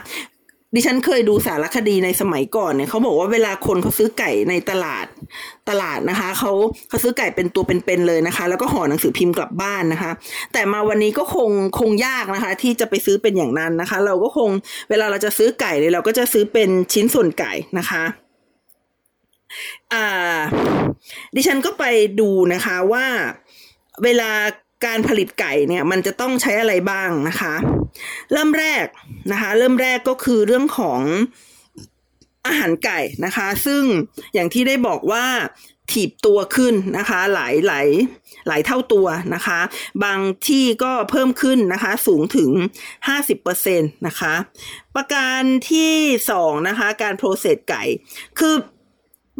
ดิฉันเคยดูสารคดีในสมัยก่อนเนี่ยเขาบอกว่าเวลาคนเขาซื้อไก่ในตลาดตลาดนะคะเขาเขาซื้อไก่เป็นตัวเป็นๆเลยนะคะ แล้วก็ห่อหนังสือพิมพ์กลับบ้านนะคะ แต่มาวันนี้ก็คงคงยากนะคะ ที่จะไปซื้อเป็นอย่างนั้นนะคะ เราก็คงเวลาเราจะซื้อไก่เลยเราก็จะซื้อเป็นชิ้นส่วนไก่นะคะอ่าดิฉันก็ไปดูนะคะว่าเวลา การผลิตไก่เนี่ยมันจะต้องใช้อะไรบ้างนะคะ เริ่มแรกนะคะ เริ่มแรกก็คือเรื่องของอาหารไก่นะคะ ซึ่งอย่างที่ได้บอกว่าถีบตัวขึ้นนะคะ หลายหลายหลายเท่าตัวนะคะ บางที่ก็เพิ่มขึ้นนะคะ สูงถึง 50%นะคะ ประการที่สองนะคะ การโปรเซสไก่ คือ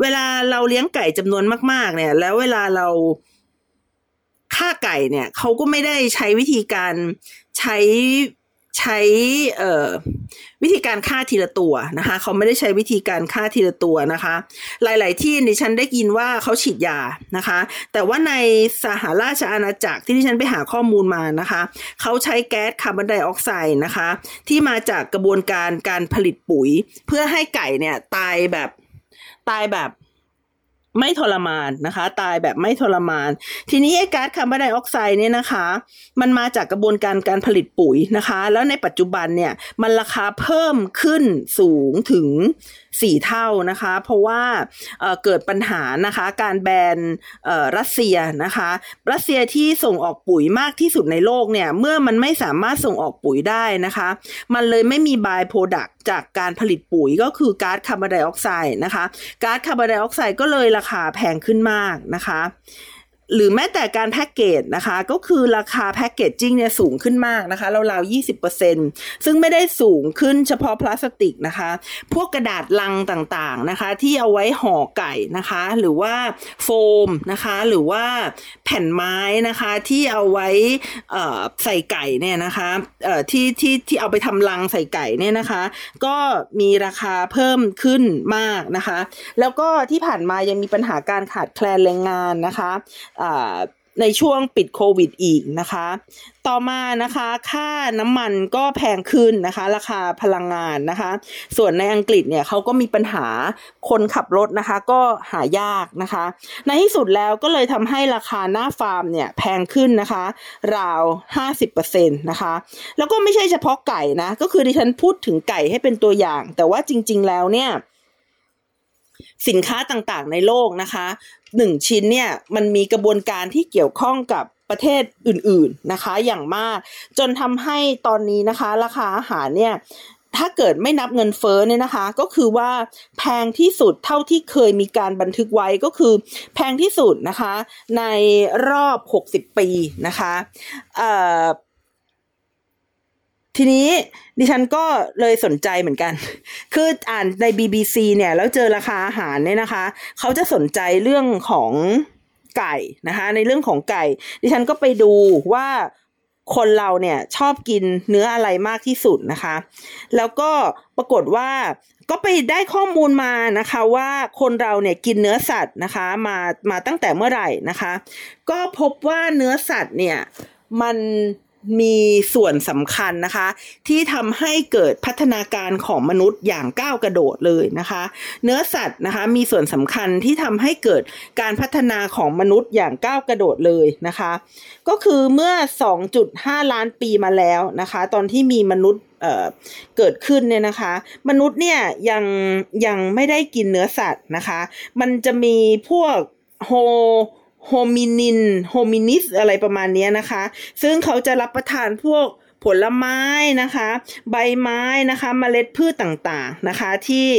เวลาเราเลี้ยงไก่จำนวนมาก ๆ เนี่ย แล้วเวลาเรา ฆ่าไก่เนี่ยเขาก็ไม่ได้ใช้วิธีการใช้ใช้เอ่อวิธีการฆ่าทีละตัวนะคะเขาไม่ได้ใช้วิธีการฆ่าทีละตัวนะคะ หลาย ๆ ที่ดิฉันได้ยินว่าเขาฉีดยานะคะ แต่ว่าในสหราชอาณาจักรที่ดิฉันไปหาข้อมูลมานะคะเขาใช้แก๊สคาร์บอนไดออกไซด์นะคะ ที่มาจากกระบวนการการผลิตปุ๋ย เพื่อให้ไก่เนี่ยตายแบบตายแบบ ไม่ทรมานนะคะ ตายแบบไม่ทรมาน ทีนี้ไอ้ก๊าซคาร์บอนไดออกไซด์เนี่ยนะคะ มันมาจากกระบวนการการผลิตปุ๋ยนะคะ แล้วในปัจจุบันเนี่ยมันราคาเพิ่มขึ้นสูงถึง สี่เท่านะคะ เพราะว่าเเกิดปัญหานะคะการแบนรัสเซียนะคะรัสเซียที่ส่งออกปุ๋ยมากที่สุดในโลกเนี่ยเมื่อมันไม่สามารถส่งออกปุ๋ยได้นะคะ มันเลยไม่มีบายโปรดักจากการผลิตปุ๋ยก็คือก๊าซคาร์บอนไดออกไซด์นะคะก๊าซคาร์บอนไดออกไซด์ก็เลยราคาแพงขึ้นมากนะคะ หรือแม้แต่การแพ็กเกจนะคะ ก็คือราคาแพ็กเกจจิ้งเนี่ยสูงขึ้นมากนะคะราวๆยี่สิบเปอร์เซ็นซึ่งไม่ได้สูงขึ้นเฉพาะพลาสติกนะคะ พวกกระดาษลังต่างๆนะคะ ที่เอาไว้ห่อไก่นะคะ หรือว่าโฟมนะคะ หรือว่าแผ่นไม้นะคะที่เอาไว้ใส่ไก่เนี่ยนะคะที่ที่ที่เอาไปทำลังใส่ไก่เนี่ยนะคะ ก็มีราคาเพิ่มขึ้นมากนะคะ แล้วก็ที่ผ่านมายังมีปัญหาการขาดแคลนแรงงานนะคะในช่วงปิดโควิดอีกนะคะ ต่อมานะคะค่าน้ำมันก็แพงขึ้นนะคะ ราคาพลังงานนะคะ ส่วนในอังกฤษเนี่ยเขาก็มีปัญหาคนขับรถนะคะ ก็หายากนะคะ ในที่สุดแล้วก็เลยทำให้ราคาหน้าฟาร์มเนี่ยแพงขึ้นนะคะ ราว 50%นะคะ แล้วก็ไม่ใช่เฉพาะไก่นะ ก็คือดิฉันพูดถึงไก่ให้เป็นตัวอย่าง แต่ว่าจริง ๆ แล้วเนี่ยสินค้าต่างๆในโลกนะคะ หนึ่งชิ้นเนี่ยมันมีกระบวนการที่เกี่ยวข้องกับประเทศอื่นๆนะคะอย่างมาก จนทำให้ตอนนี้นะคะ ราคาอาหารเนี่ยถ้าเกิดไม่นับเงินเฟ้อเนี่ยนะคะ ก็คือว่าแพงที่สุดเท่าที่เคยมีการบันทึกไว้ก็คือ แพงที่สุดนะคะ ในรอบ 60 ปีนะคะเอ่อ ทีนี้ดิฉันก็เลยสนใจเหมือนกัน คืออ่านใน BBC เนี่ยแล้วเจอราคาอาหารเนี่ยนะคะ เขาจะสนใจเรื่องของไก่นะคะ ในเรื่องของไก่ ดิฉันก็ไปดูว่าคนเราเนี่ยชอบกินเนื้ออะไรมากที่สุดนะคะ แล้วก็ปรากฏว่าก็ไปได้ข้อมูลมานะคะว่าคนเราเนี่ยกินเนื้อสัตว์นะคะมามาตั้งแต่เมื่อไหร่นะคะ ก็พบว่าเนื้อสัตว์เนี่ยมัน มีส่วนสำคัญนะคะ ที่ทำให้เกิดพัฒนาการของมนุษย์อย่างก้าวกระโดดเลยนะคะ เนื้อสัตว์นะคะมีส่วนสำคัญที่ทำให้เกิดการพัฒนาของมนุษย์อย่างก้าวกระโดดเลยนะคะ ก็คือเมื่อ 2.5 ล้านปีมาแล้วนะคะ ตอนที่มีมนุษย์เเกิดขึ้นเนี่ยนะคะ มนุษย์เนี่ยยังยังไม่ได้กินเนื้อสัตว์นะคะ มันจะมีพวก ho hominin hominis อะไรประมาณนี้นะคะ ซึ่งเขาจะรับประทานพวกผลไม้นะคะ ใบไม้นะคะเมล็ดพืชต่างๆนะคะที่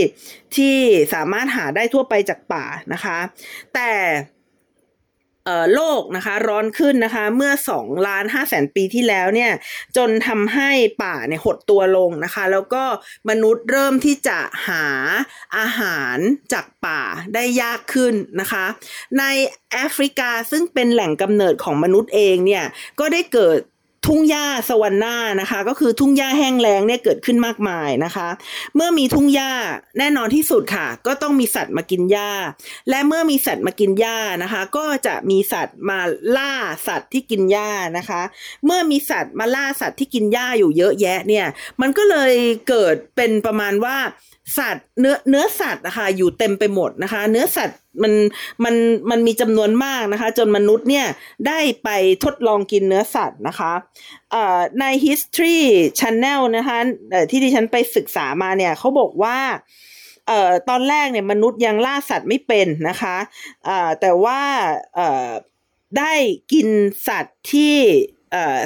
ที่สามารถหาได้ทั่วไปจากป่านะคะ แต่ โลกนะคะร้อนขึ้นนะคะเมื่อ2ล้าน5แสนปีที่แล้วเนี่ยจนทำให้ป่าเนี่ยหดตัวลงนะคะ แล้วก็มนุษย์เริ่มที่จะหาอาหารจากป่าได้ยากขึ้นนะคะ ในแอฟริกาซึ่งเป็นแหล่งกำเนิดของมนุษย์เองเนี่ยก็ได้เกิด ทุ่งหญ้าสวรรค์นานะคะ ก็คือทุ่งหญ้าแห้งแล้งเนี่ยเกิดขึ้นมากมายนะคะ เมื่อมีทุ่งหญ้าแน่นอนที่สุดค่ะ ก็ต้องมีสัตว์มากินหญ้า และเมื่อมีสัตว์มากินหญ้านะคะ ก็จะมีสัตว์มาล่าสัตว์ที่กินหญ้านะคะ เมื่อมีสัตว์มาล่าสัตว์ที่กินหญ้าอยู่เยอะแยะเนี่ย มันก็เลยเกิดเป็นประมาณว่า สัตว์เนื้อเนื้อสัตว์นะคะอยู่เต็มไปหมดนะคะ เนื้อสัตว์มันมันมันมีจำนวนมากนะคะ จนมนุษย์เนี่ยได้ไปทดลองกินเนื้อสัตว์นะคะใน history channel นะคะที่ดิฉันไปศึกษามาเนี่ยเขาบอกว่าเอ่อตอนแรกเนี่ยมนุษย์ยังล่าสัตว์ไม่เป็นนะคะเอ่อแต่ว่าเอ่อได้กินสัตว์ที่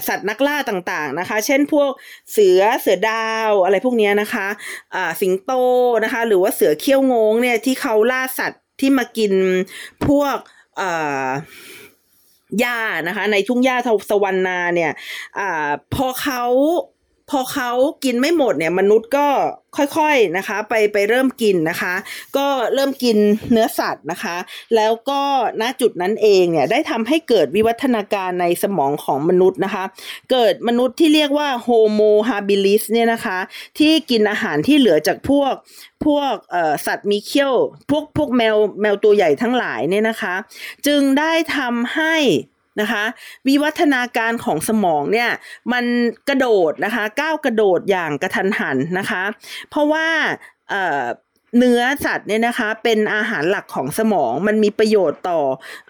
สัตว์นักล่าต่างๆนะคะ เช่นพวกเสือเสือดาวอะไรพวกนี้นะคะะสิงโตนะคะ หรือว่าเสือเขี้ยวงงเนี่ยที่เขาล่าสัตว์ที่มากินพวกหญ้านะคะ ในทุ่งหญ้าทวสวรรณาเนี่ยอพอเขา พอเขากินไม่หมดเนี่ยมนุษย์ก็ค่อยๆนะคะ ไปไปเริ่มกินนะคะ ก็เริ่มกินเนื้อสัตว์นะคะ แล้วก็ณจุดนั้นเองเนี่ยได้ทำให้เกิดวิวัฒนาการในสมองของมนุษย์นะคะ เกิดมนุษย์ที่เรียกว่า Homo habilis เนี่ยนะคะ ที่กินอาหารที่เหลือจากพวกพวกสัตว์มีเขี้ยว พวกพวกแมวแมวตัวใหญ่ทั้งหลายเนี่ยนะคะ จึงได้ทำให้ นะคะวิวัฒนาการของสมองเนี่ยมันกระโดดนะคะก้าวกระโดดอย่างกะทันหันนะคะ เพราะว่าเนื้อสัตว์เนี่ยนะคะเป็นอาหารหลักของสมองมันมีประโยชน์ต่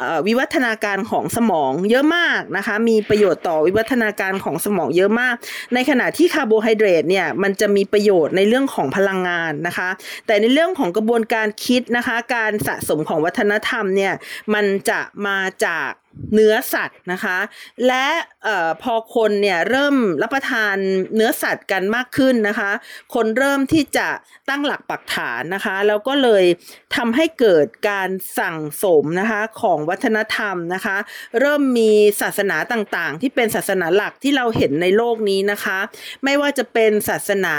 อวิวัฒนาการของสมองเยอะมากนะคะมีประโยชน์ต่อวิวัฒนาการของสมองเยอะมาก ในขณะที่คาร์โบไฮเดรตเนี่ยมันจะมีประโยชน์ในเรื่องของพลังงานนะคะ แต่ในเรื่องของกระบวนการคิดนะคะ การสะสมของวัฒนธรรมเนี่ยมันจะมาจาก เนื้อสัตว์นะคะ และออพอคนเนี่ยเริ่มรับประทานเนื้อสัตว์กันมากขึ้นนะคะ คนเริ่มที่จะตั้งหลักปักฐานนะคะ แล้วก็เลยทำให้เกิดการสั่งสมนะคะของวัฒนธรรมนะคะ เริ่มมีศาสนาต่างๆ ที่เป็นศาสนาหลักที่เราเห็นในโลกนี้นะคะ ไม่ว่าจะเป็นศาสนา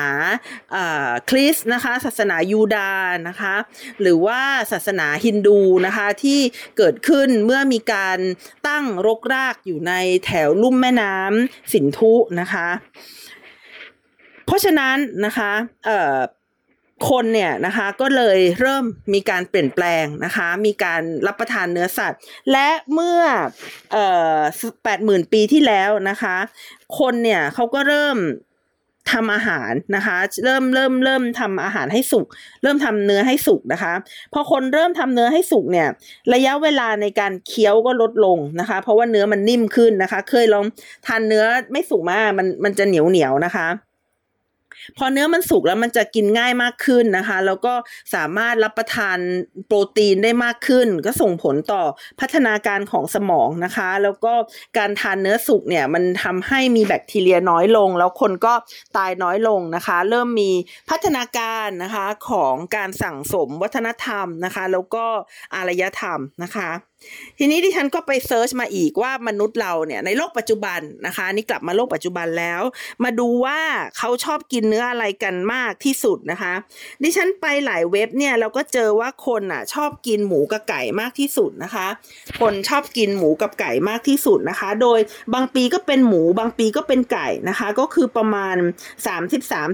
คริสต์นะคะ ศาสนายูดาห์นะคะ หรือว่าศาสนาฮินดูนะคะที่เกิดขึ้นเมื่อมีการตั้งรกรากอยู่ในแถวลุ่มแม่น้ำสินธุนะคะ เพราะฉะนั้นนะคะเอ่อคนเนี่ยนะคะก็เลยเริ่มมีการเปลี่ยนแปลงนะคะ มีการรับประทานเนื้อสัตว์ และเมื่อเอ่อแปดหมื่นปีที่แล้วนะคะ คนเนี่ยเขาก็เริ่ม ทำอาหารนะคะ เริ่มเริ่มเริ่มทำอาหารให้สุก เริ่มทำเนื้อให้สุกนะคะ พอคนเริ่มทำเนื้อให้สุกเนี่ย ระยะเวลาในการเคี้ยวก็ลดลงนะคะ เพราะว่าเนื้อมันนิ่มขึ้นนะคะ เคยลองทานเนื้อไม่สุกมากมันมันจะเหนียวเหนียวนะคะ พอเนื้อมันสุกแล้วมันจะกินง่ายมากขึ้นนะคะ แล้วก็สามารถรับประทานโปรตีนได้มากขึ้น ก็ส่งผลต่อพัฒนาการของสมองนะคะ แล้วก็การทานเนื้อสุกเนี่ยมันทำให้มีแบคทีเรียน้อยลง แล้วคนก็ตายน้อยลงนะคะ เริ่มมีพัฒนาการนะคะของการสั่งสมวัฒนธรรมนะคะ แล้วก็อารยธรรมนะคะ ทีนี้ดิฉันก็ไป search มาอีกว่ามนุษย์เราเนี่ยในโลกปัจจุบันนะคะนี่กลับมาโลกปัจจุบันแล้ว มาดูว่าเขาชอบกินเนื้ออะไรกันมากที่สุดนะคะ ดิฉันไปหลายเว็บเนี่ยเราก็เจอว่าคนอะชอบกินหมูกับไก่มากที่สุดนะคะ คนชอบกินหมูกับไก่มากที่สุดนะคะ โดยบางปีก็เป็นหมูบางปีก็เป็นไก่นะคะ ก็คือประมาณ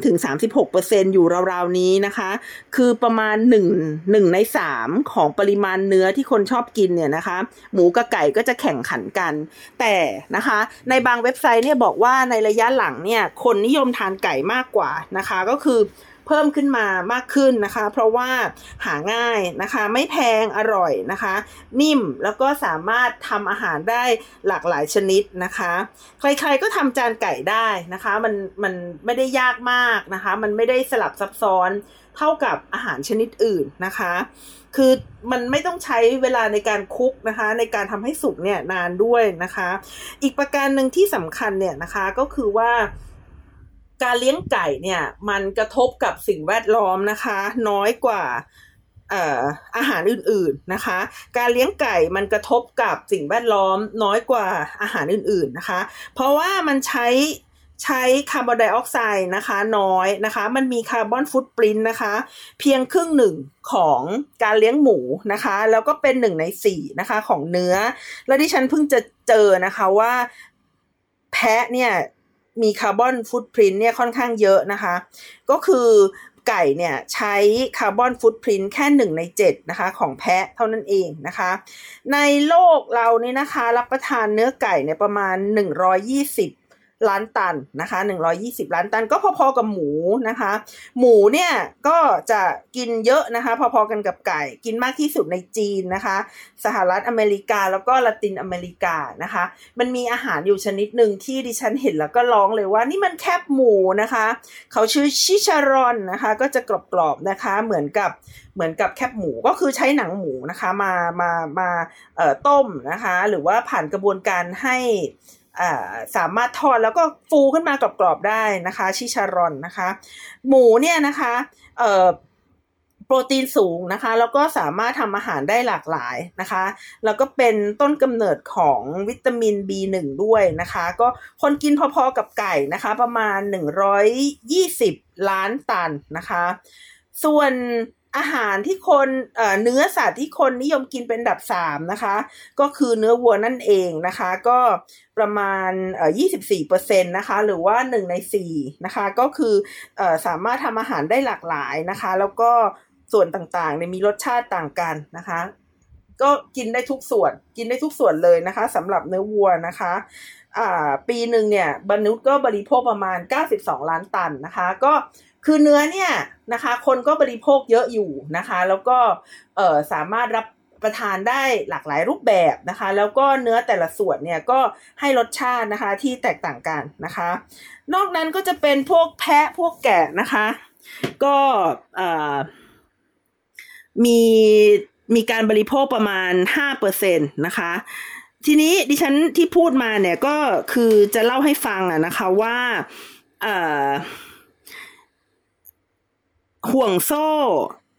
33-36%อยู่ราวๆนี้นะคะ คือประมาณ1 1ใน3ของปริมาณเนื้อที่คนชอบกินเนี่ยนะคะ หมูกับไก่ก็จะแข่งขันกัน แต่นะคะ ในบางเว็บไซต์เนี่ยบอกว่าในระยะหลังเนี่ยคนนิยมทานไก่มากกว่านะคะ ก็คือเพิ่มขึ้นมามากขึ้นนะคะ เพราะว่าหาง่ายนะคะ ไม่แพงอร่อยนะคะ นิ่มแล้วก็สามารถทำอาหารได้หลากหลายชนิดนะคะ ใครๆก็ทำจานไก่ได้นะคะ มันมันไม่ได้ยากมากนะคะ มันไม่ได้สลับซับซ้อนเท่ากับอาหารชนิดอื่นนะคะ คือมันไม่ต้องใช้เวลาในการคุกนะคะ ในการทำให้สุกเนี่ยนานด้วยนะคะ อีกประการหนึ่งที่สำคัญเนี่ยนะคะก็คือว่าการเลี้ยงไก่เนี่ยมันกระทบกับสิ่งแวดล้อมนะคะ น้อยกว่าอาหารอื่นๆนะคะ การเลี้ยงไก่มันกระทบกับสิ่งแวดล้อมน้อยกว่าอาหารอื่นๆนะคะ เพราะว่ามันใช้ ใช้คาร์บอนไดออกไซด์นะคะน้อยนะคะ มันมี carbon footprint นะคะ เพียงครึ่งหนึ่งของการเลี้ยงหมูนะคะ แล้วก็เป็นหนึ่งในสี่นะคะของเนื้อ แล้วที่ฉันเพิ่งจะเจอนะคะว่าแพะเนี่ยมีคาร์บอนฟุตปรินต์เนี่ยค่อนข้างเยอะนะคะ ก็คือไก่เนี่ยใช้คาร์บอนฟุตปรินแค่หนึ่งในเจ็ดนะคะของแพะเท่านั้นเองนะคะ ในโลกเรานี่นะคะรับประทานเนื้อไก่เนี่ยประมาณ 120 ล้านตันนะคะ 120 ล้านตันก็พอๆกับหมูนะคะ หมูเนี่ยก็จะกินเยอะนะคะ พอๆกันกับไก่ กินมากที่สุดในจีนนะคะ สหรัฐอเมริกาแล้วก็ละตินอเมริกานะคะ มันมีอาหารอยู่ชนิดหนึ่งที่ดิฉันเห็นแล้วก็ร้องเลยว่านี่มันแคบหมูนะคะ เขาชื่อชิชารอนนะคะ ก็จะกรอบๆนะคะเหมือนกับเหมือนกับแคบหมูก็คือใช้หนังหมูนะคะมามามาต้มนะคะ หรือว่าผ่านกระบวนการให้ สามารถทอดแล้วก็ฟูขึ้นมากรอบๆได้นะคะ ชิชารอนนะคะ หมูเนี่ยนะคะโปรตีนสูงนะคะ แล้วก็สามารถทำอาหารได้หลากหลายนะคะ แล้วก็เป็นต้นกำเนิดของวิตามิน B1 ด้วยนะคะ ก็คนกินพอๆกับไก่นะคะ ประมาณ 120 ล้านตันนะคะ ส่วน อาหารที่คนเนื้อสัตว์ที่คนนิยมกินเป็นดับสามนะคะ ก็คือเนื้อวัวนั่นเองนะคะ ก็ประมาณเอ่อ24%นะคะ หรือว่า 1 ใน 4 นะคะ ก็คืออสามารถทำอาหารได้หลากหลายนะคะ แล้วก็ส่วนต่างๆเนี่ยมีรสชาติต่างกันนะคะ ก็กินได้ทุกส่วน กินได้ทุกส่วนเลยนะคะสำหรับเนื้อวัวนะคะปีหนึ่งเนี่ยบรรนุษย์ก็บริโภคประมาณ 92 ล้านตันนะคะ ก็ คือเนื้อเนี่ยนะคะ คนก็บริโภคเยอะอยู่นะคะ แล้วก็เออสามารถรับประทานได้หลากหลายรูปแบบนะคะ แล้วก็เนื้อแต่ละส่วนเนี่ยก็ให้รสชาตินะคะที่แตกต่างกันนะคะ นอกนั้นก็จะเป็นพวกแพะพวกแกะนะคะ ก็มีมีการบริโภคประมาณห้าเปอร์เซ็นตนะคะ ทีนี้ดิฉันที่พูดมาเนี่ยก็คือจะเล่าให้ฟังอะนะคะว่าเอ่อ ห่วงโซ่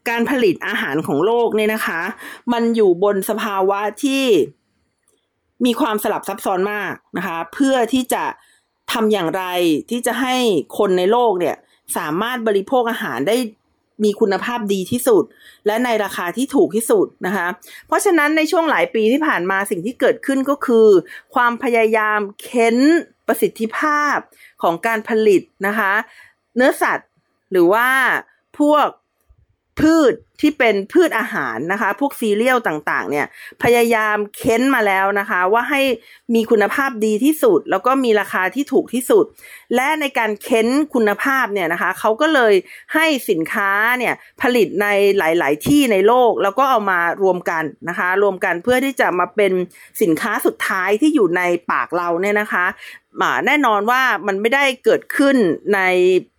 การผลิตอาหารของโลกเนี่ยนะคะ มันอยู่บนสภาวะที่มีความสลับซับซ้อนมากนะคะ เพื่อที่จะทำอย่างไรที่จะให้คนในโลกเนี่ยสามารถบริโภคอาหารได้มีคุณภาพดีที่สุด และในราคาที่ถูกที่สุดนะคะ เพราะฉะนั้นในช่วงหลายปีที่ผ่านมาสิ่งที่เกิดขึ้นก็คือ ความพยายามเค้นประสิทธิภาพของการผลิตนะคะ เนื้อสัตว์หรือว่า พวกพืชที่เป็นพืชอาหารนะคะ พวกซีเรียลต่างๆ เนี่ย พยายามเค้นมาแล้วนะคะ ว่าให้มีคุณภาพดีที่สุด แล้วก็มีราคาที่ถูกที่สุด และในการเค้นคุณภาพเนี่ยนะคะเขาก็เลยให้สินค้าเนี่ยผลิตในหลาย ๆ ที่ในโลก แล้วก็เอามารวมกันนะคะ รวมกันเพื่อที่จะมาเป็นสินค้าสุดท้ายที่อยู่ในปากเราเนี่ยนะคะแน่นอนว่ามันไม่ได้เกิดขึ้นใน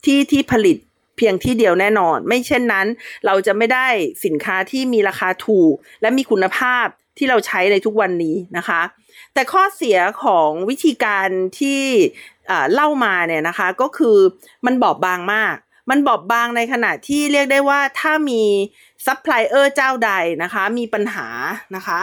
ที่ที่ผลิต เพียงที่เดียวแน่นอน ไม่เช่นนั้น เราจะไม่ได้สินค้าที่มีราคาถูก และมีคุณภาพที่เราใช้ในทุกวันนี้นะคะ แต่ข้อเสียของวิธีการที่เล่ามาเนี่ยนะคะ ก็คือมันบอบบางมาก มันบอบบางในขณะที่เรียกได้ว่าถ้ามี ซัพพลายเออร์เจ้าใดนะคะมีปัญหานะคะ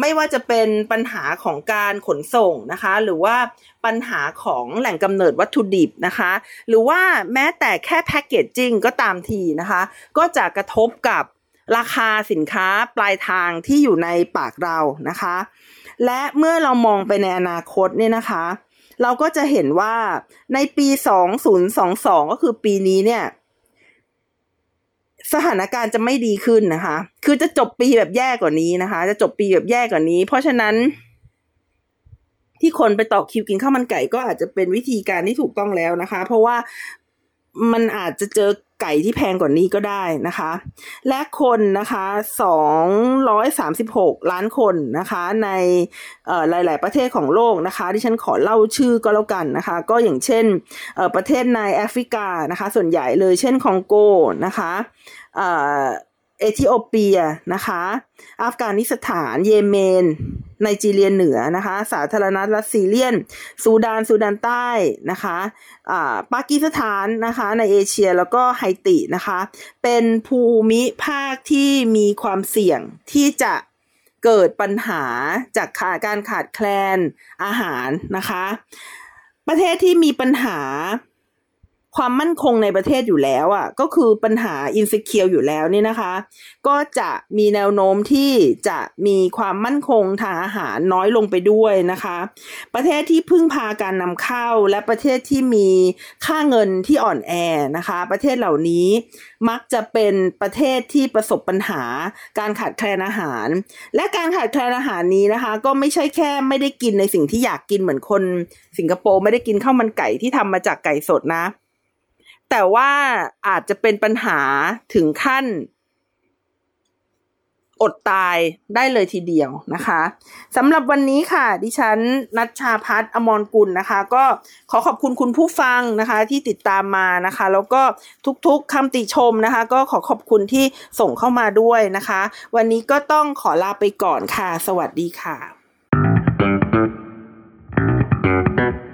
ไม่ว่าจะเป็นปัญหาของการขนส่งนะคะหรือว่าปัญหาของแหล่งกำเนิดวัตถุดิบนะคะหรือว่าแม้แต่แค่แพคเกจจิ้งก็ตามทีนะคะก็จะกระทบกับราคาสินค้าปลายทางที่อยู่ในปากเรานะคะ และเมื่อเรามองไปในอนาคตเนี่ยนะคะ เราก็จะเห็นว่าในปี 2022 ก็คือปีนี้เนี่ย สถานการณ์จะไม่ดีขึ้นนะคะ คือจะจบปีแบบแย่กว่านี้นะคะ จะจบปีแบบแย่กว่านี้ เพราะฉะนั้น ที่คนไปต่อคิวกินข้าวมันไก่ก็อาจจะเป็นวิธีการที่ถูกต้องแล้วนะคะ เพราะว่ามันอาจจะเจอ ไก่ที่แพงกว่านี้ก็ได้นะคะ และคนนะคะ236 ล้านคนนะคะในหลาย ๆ ประเทศของโลกนะคะที่ฉันขอเล่าชื่อก็แล้วกันนะคะ ก็อย่างเช่นประเทศในแอฟริกานะคะส่วนใหญ่เลยเช่นคองโกนะคะ เอธิโอเปียนะคะ อัฟกานิสถาน เยเมนไนจีเรียเหนือนะคะ สาธารณรัฐซีเรีย ซูดาน ซูดานใต้นะคะอ่าปากีสถานนะคะในเอเชียแล้วก็ไฮตินะคะ เป็นภูมิภาคที่มีความเสี่ยงที่จะเกิดปัญหาจากการขาดแคลนอาหารนะคะ ประเทศที่มีปัญหา ความมั่นคงในประเทศอยู่แล้วอะก็คือปัญหาอินสิเคียวอยู่แล้วนี่นะคะ ก็จะมีแนวโน้มที่จะมีความมั่นคงทางอาหารน้อยลงไปด้วยนะคะ ประเทศที่พึ่งพาการนำเข้าและประเทศที่มีค่าเงินที่อ่อนแอนะคะ ประเทศเหล่านี้มักจะเป็นประเทศที่ประสบปัญหาการขาดแคลนอาหาร และการขาดแคลนอาหารนี้นะคะ ก็ไม่ใช่แค่ไม่ได้กินในสิ่งที่อยากกินเหมือนคน สิงคโปร์ไม่ได้กินข้าวมันไก่ที่ทำมาจากไก่สดนะ แต่ว่าอาจจะเป็นปัญหาถึงขั้น อดตายได้เลยทีเดียวนะคะสำหรับวันนี้ค่ะ ดิฉันนัชชาพัฒนอมรกุลนะคะ ก็ขอขอบคุณคุณผู้ฟังนะคะ ที่ติดตามมานะคะ แล้วก็ทุกๆคำติชมนะคะ ก็ขอขอบคุณที่ส่งเข้ามาด้วยนะคะ วันนี้ก็ต้องขอลาไปก่อนค่ะ สวัสดีค่ะ Thank you.